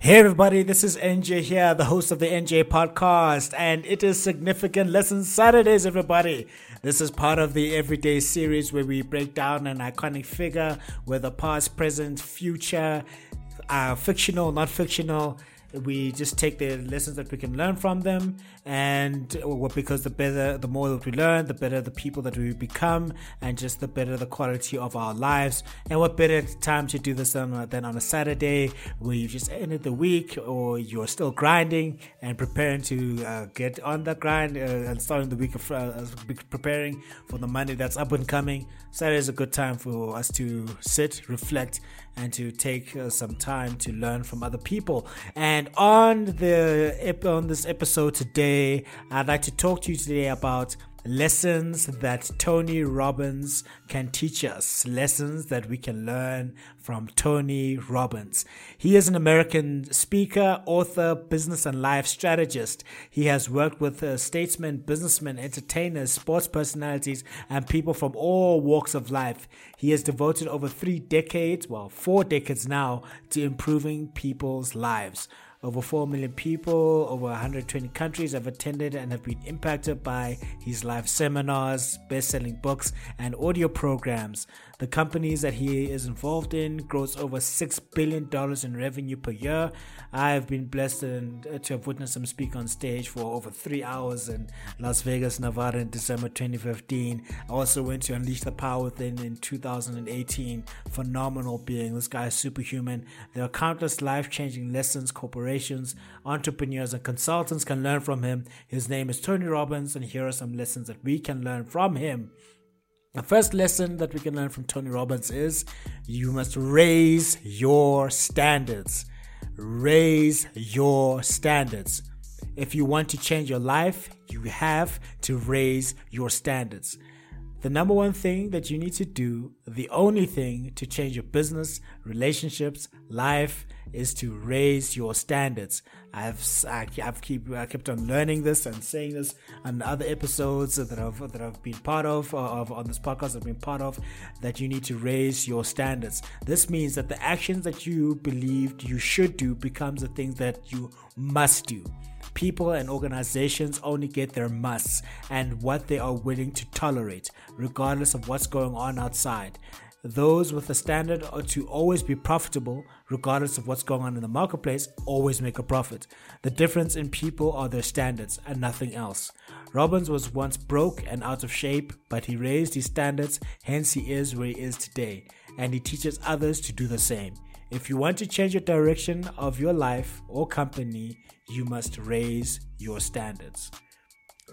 Hey everybody, this is NJ here, the host of the NJ podcast, and it is Significant Lesson Saturdays, everybody. This is part of the everyday series where we break down an iconic figure, whether past, present, future, uh, fictional, not fictional, we just take the lessons that we can learn from them and because the better the more that we learn the better the people that we become and just the better the quality of our lives and what better time to do this than, than on a saturday where you've just ended the week or you're still grinding and preparing to uh, get on the grind uh, and starting the week of uh, preparing for the monday that's up and coming saturday is a good time for us to sit reflect and to take uh, some time to learn from other people. And on the on this episode today, I'd like to talk to you today about lessons that Tony Robbins can teach us, lessons that we can learn from Tony Robbins. He is an American speaker, author, business and life strategist. He has worked with uh, statesmen, businessmen, entertainers, sports personalities, and people from all walks of life. He has devoted over three decades, well, four decades now, to improving people's lives. Over 4 million people, over 120 countries have attended and have been impacted by his live seminars, best selling books, and audio programs. The companies that he is involved in gross over $6 billion in revenue per year. I have been blessed uh, to have witnessed him speak on stage for over three hours in Las Vegas, Nevada in December 2015. I also went to Unleash the Power Within in 2018. Phenomenal being. This guy is superhuman. There are countless life changing lessons corporations, entrepreneurs, and consultants can learn from him. His name is Tony Robbins, and here are some lessons that we can learn from him. The first lesson that we can learn from Tony Robbins is you must raise your standards. Raise your standards. If you want to change your life, you have to raise your standards. The number one thing that you need to do, the only thing to change your business, relationships, life, is to raise your standards. I've I, have keep I kept on learning this and saying this on other episodes that I've that I've been part of, uh, of on this podcast I've been part of that you need to raise your standards. This means that the actions that you believed you should do becomes the things that you must do. People and organizations only get their musts and what they are willing to tolerate, regardless of what's going on outside. Those with a standard to always be profitable, regardless of what's going on in the marketplace, always make a profit. The difference in people are their standards and nothing else. Robbins was once broke and out of shape, but he raised his standards, hence he is where he is today, and he teaches others to do the same. If you want to change the direction of your life or company, you must raise your standards.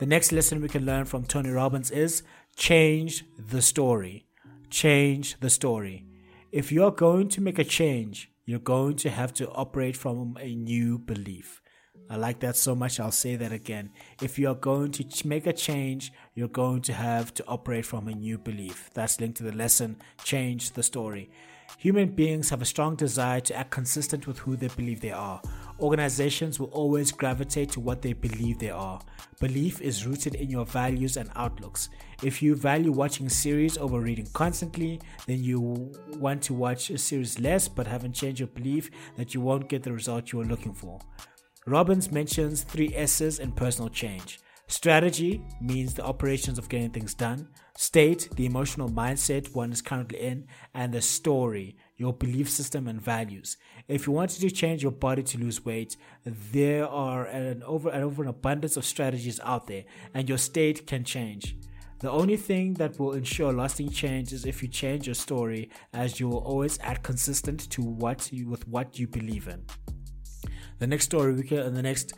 The next lesson we can learn from Tony Robbins is change the story change the story. If you're going to make a change, you're going to have to operate from a new belief. I like that so much, I'll say that again. If you're going to make a change, you're going to have to operate from a new belief. That's linked to the lesson Change the Story. Human beings have a strong desire to act consistent with who they believe they are. Organizations will always gravitate to what they believe they are. Belief is rooted in your values and outlooks. If you value watching series over reading constantly, then you want to watch a series less but haven't changed your belief that you won't get the result you are looking for. Robbins mentions three S's in personal change. Strategy means the operations of getting things done. State, the emotional mindset one is currently in. And the story, your belief system and values. If you wanted to change your body to lose weight, there are an over, an over an abundance of strategies out there, and your state can change. The only thing that will ensure lasting change is if you change your story, as you will always act consistent to what you, with what you believe in. The next story we can, and the next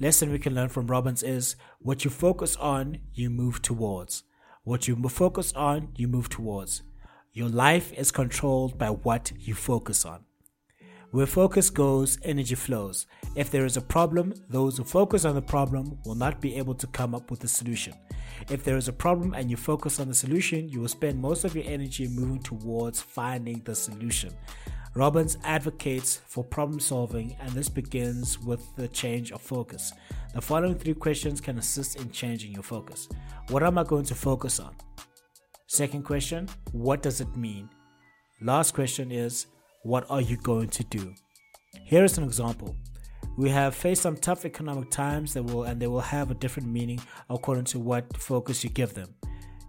lesson we can learn from Robbins is what you focus on, you move towards. What you focus on, you move towards. Your life is controlled by what you focus on. Where focus goes, energy flows. If there is a problem, those who focus on the problem will not be able to come up with a solution. If there is a problem and you focus on the solution, you will spend most of your energy moving towards finding the solution. Robbins advocates for problem solving, and this begins with the change of focus. The following three questions can assist in changing your focus. What am I going to focus on? Second question, what does it mean? Last question is, what are you going to do? Here is an example. We have faced some tough economic times that will and they will have a different meaning according to what focus you give them.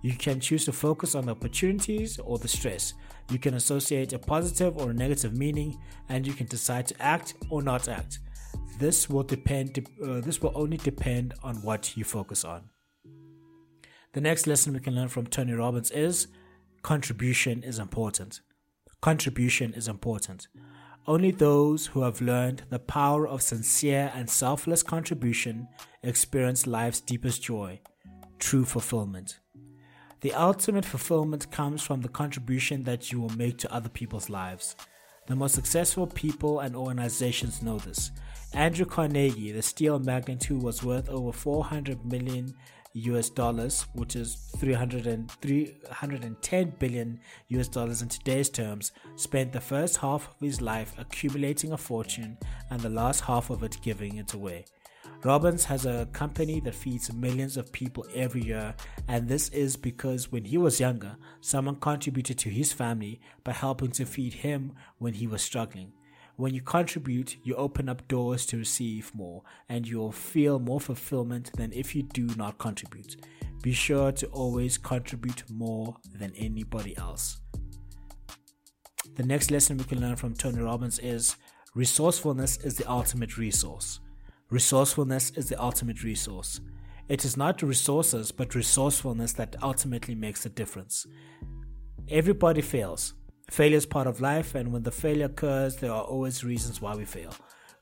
You can choose to focus on the opportunities or the stress. You can associate a positive or a negative meaning and you can decide to act or not act. This will depend uh, this will only depend on what you focus on. The next lesson we can learn from Tony Robbins is contribution is important. Contribution is important. Only those who have learned the power of sincere and selfless contribution experience life's deepest joy, true fulfillment. The ultimate fulfillment comes from the contribution that you will make to other people's lives. The most successful people and organizations know this. Andrew Carnegie, the steel magnate who was worth over 400 million US dollars, which is 310 billion US dollars in today's terms, spent the first half of his life accumulating a fortune and the last half of it giving it away. Robbins has a company that feeds millions of people every year, and this is because when he was younger, someone contributed to his family by helping to feed him when he was struggling. When you contribute, you open up doors to receive more, and you'll feel more fulfillment than if you do not contribute. Be sure to always contribute more than anybody else. The next lesson we can learn from Tony Robbins is resourcefulness is the ultimate resource. Resourcefulness is the ultimate resource. It is not resources, but resourcefulness that ultimately makes a difference. Everybody fails. Failure is part of life, and when the failure occurs, there are always reasons why we fail.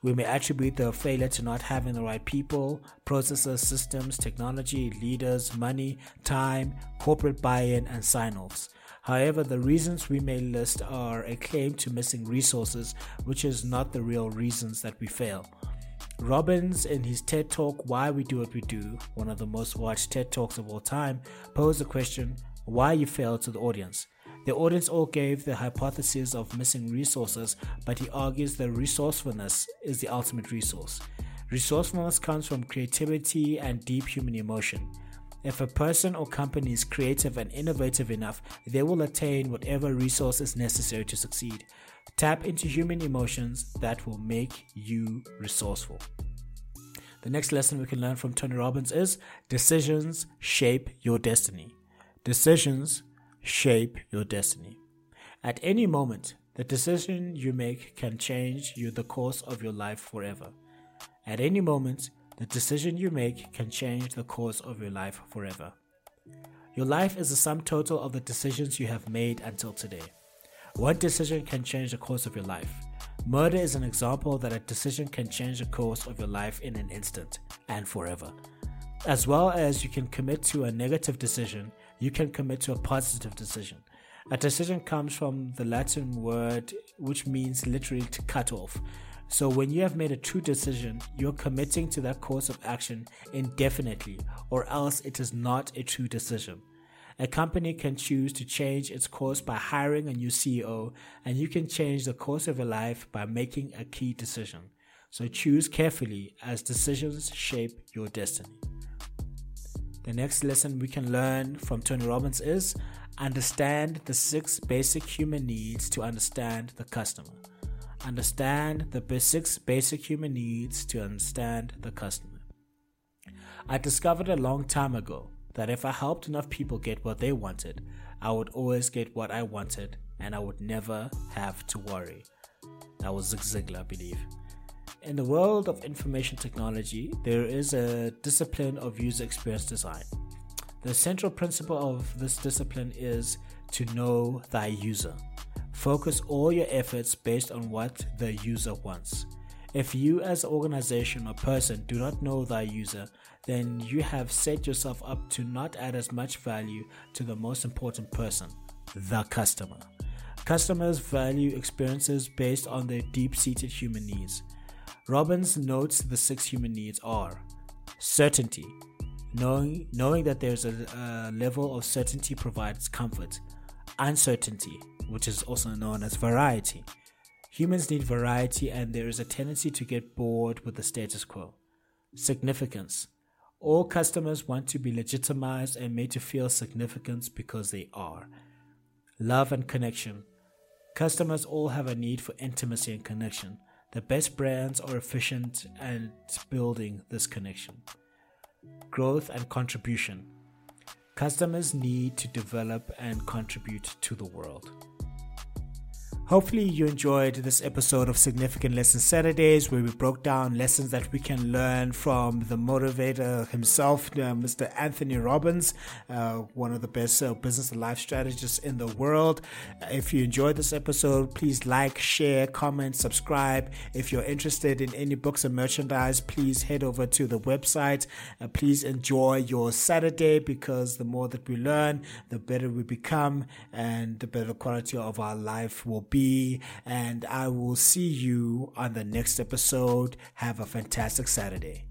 We may attribute the failure to not having the right people, processes, systems, technology, leaders, money, time, corporate buy in, and sign offs. However, the reasons we may list are a claim to missing resources, which is not the real reasons that we fail. Robbins, in his TED Talk, Why We Do What We Do, one of the most watched TED Talks of all time, posed the question, Why you Fail to the audience. The audience all gave the hypothesis of missing resources, but he argues that resourcefulness is the ultimate resource. Resourcefulness comes from creativity and deep human emotion. If a person or company is creative and innovative enough, they will attain whatever resource is necessary to succeed. Tap into human emotions that will make you resourceful. The next lesson we can learn from Tony Robbins is decisions shape your destiny. Decisions shape your destiny. At any moment, the decision you make can change you the course of your life forever. At any moment, the decision you make can change the course of your life forever. Your life is the sum total of the decisions you have made until today. One decision can change the course of your life. Murder is an example that a decision can change the course of your life in an instant and forever. As well as you can commit to a negative decision you can commit to a positive decision. A decision comes from the Latin word which means literally to cut off. So when you have made a true decision, you're committing to that course of action indefinitely, or else it is not a true decision. A company can choose to change its course by hiring a new CEO, and you can change the course of your life by making a key decision. So choose carefully as decisions shape your destiny. The next lesson we can learn from Tony Robbins is understand the six basic human needs to understand the customer. Understand the basics, basic human needs to understand the customer. I discovered a long time ago that if I helped enough people get what they wanted, I would always get what I wanted and I would never have to worry. That was Zig Ziglar, I believe. In the world of information technology, there is a discipline of user experience design. The central principle of this discipline is to know thy user. Focus all your efforts based on what the user wants. If you, as an organization or person, do not know thy user, then you have set yourself up to not add as much value to the most important person, the customer. Customers value experiences based on their deep seated human needs. Robbins notes the six human needs are certainty, knowing, knowing that there's a, a level of certainty provides comfort, uncertainty, which is also known as variety. Humans need variety, and there is a tendency to get bored with the status quo. Significance. All customers want to be legitimized and made to feel significance because they are. Love and connection. Customers all have a need for intimacy and connection. The best brands are efficient at building this connection. Growth and contribution. Customers need to develop and contribute to the world. Hopefully, you enjoyed this episode of Significant Lesson Saturdays, where we broke down lessons that we can learn from the motivator himself, uh, Mr. Anthony Robbins, uh, one of the best uh, business and life strategists in the world. If you enjoyed this episode, please like, share, comment, subscribe. If you're interested in any books and merchandise, please head over to the website. Uh, please enjoy your Saturday because the more that we learn, the better we become, and the better quality of our life will and I will see you on the next episode. Have a fantastic Saturday.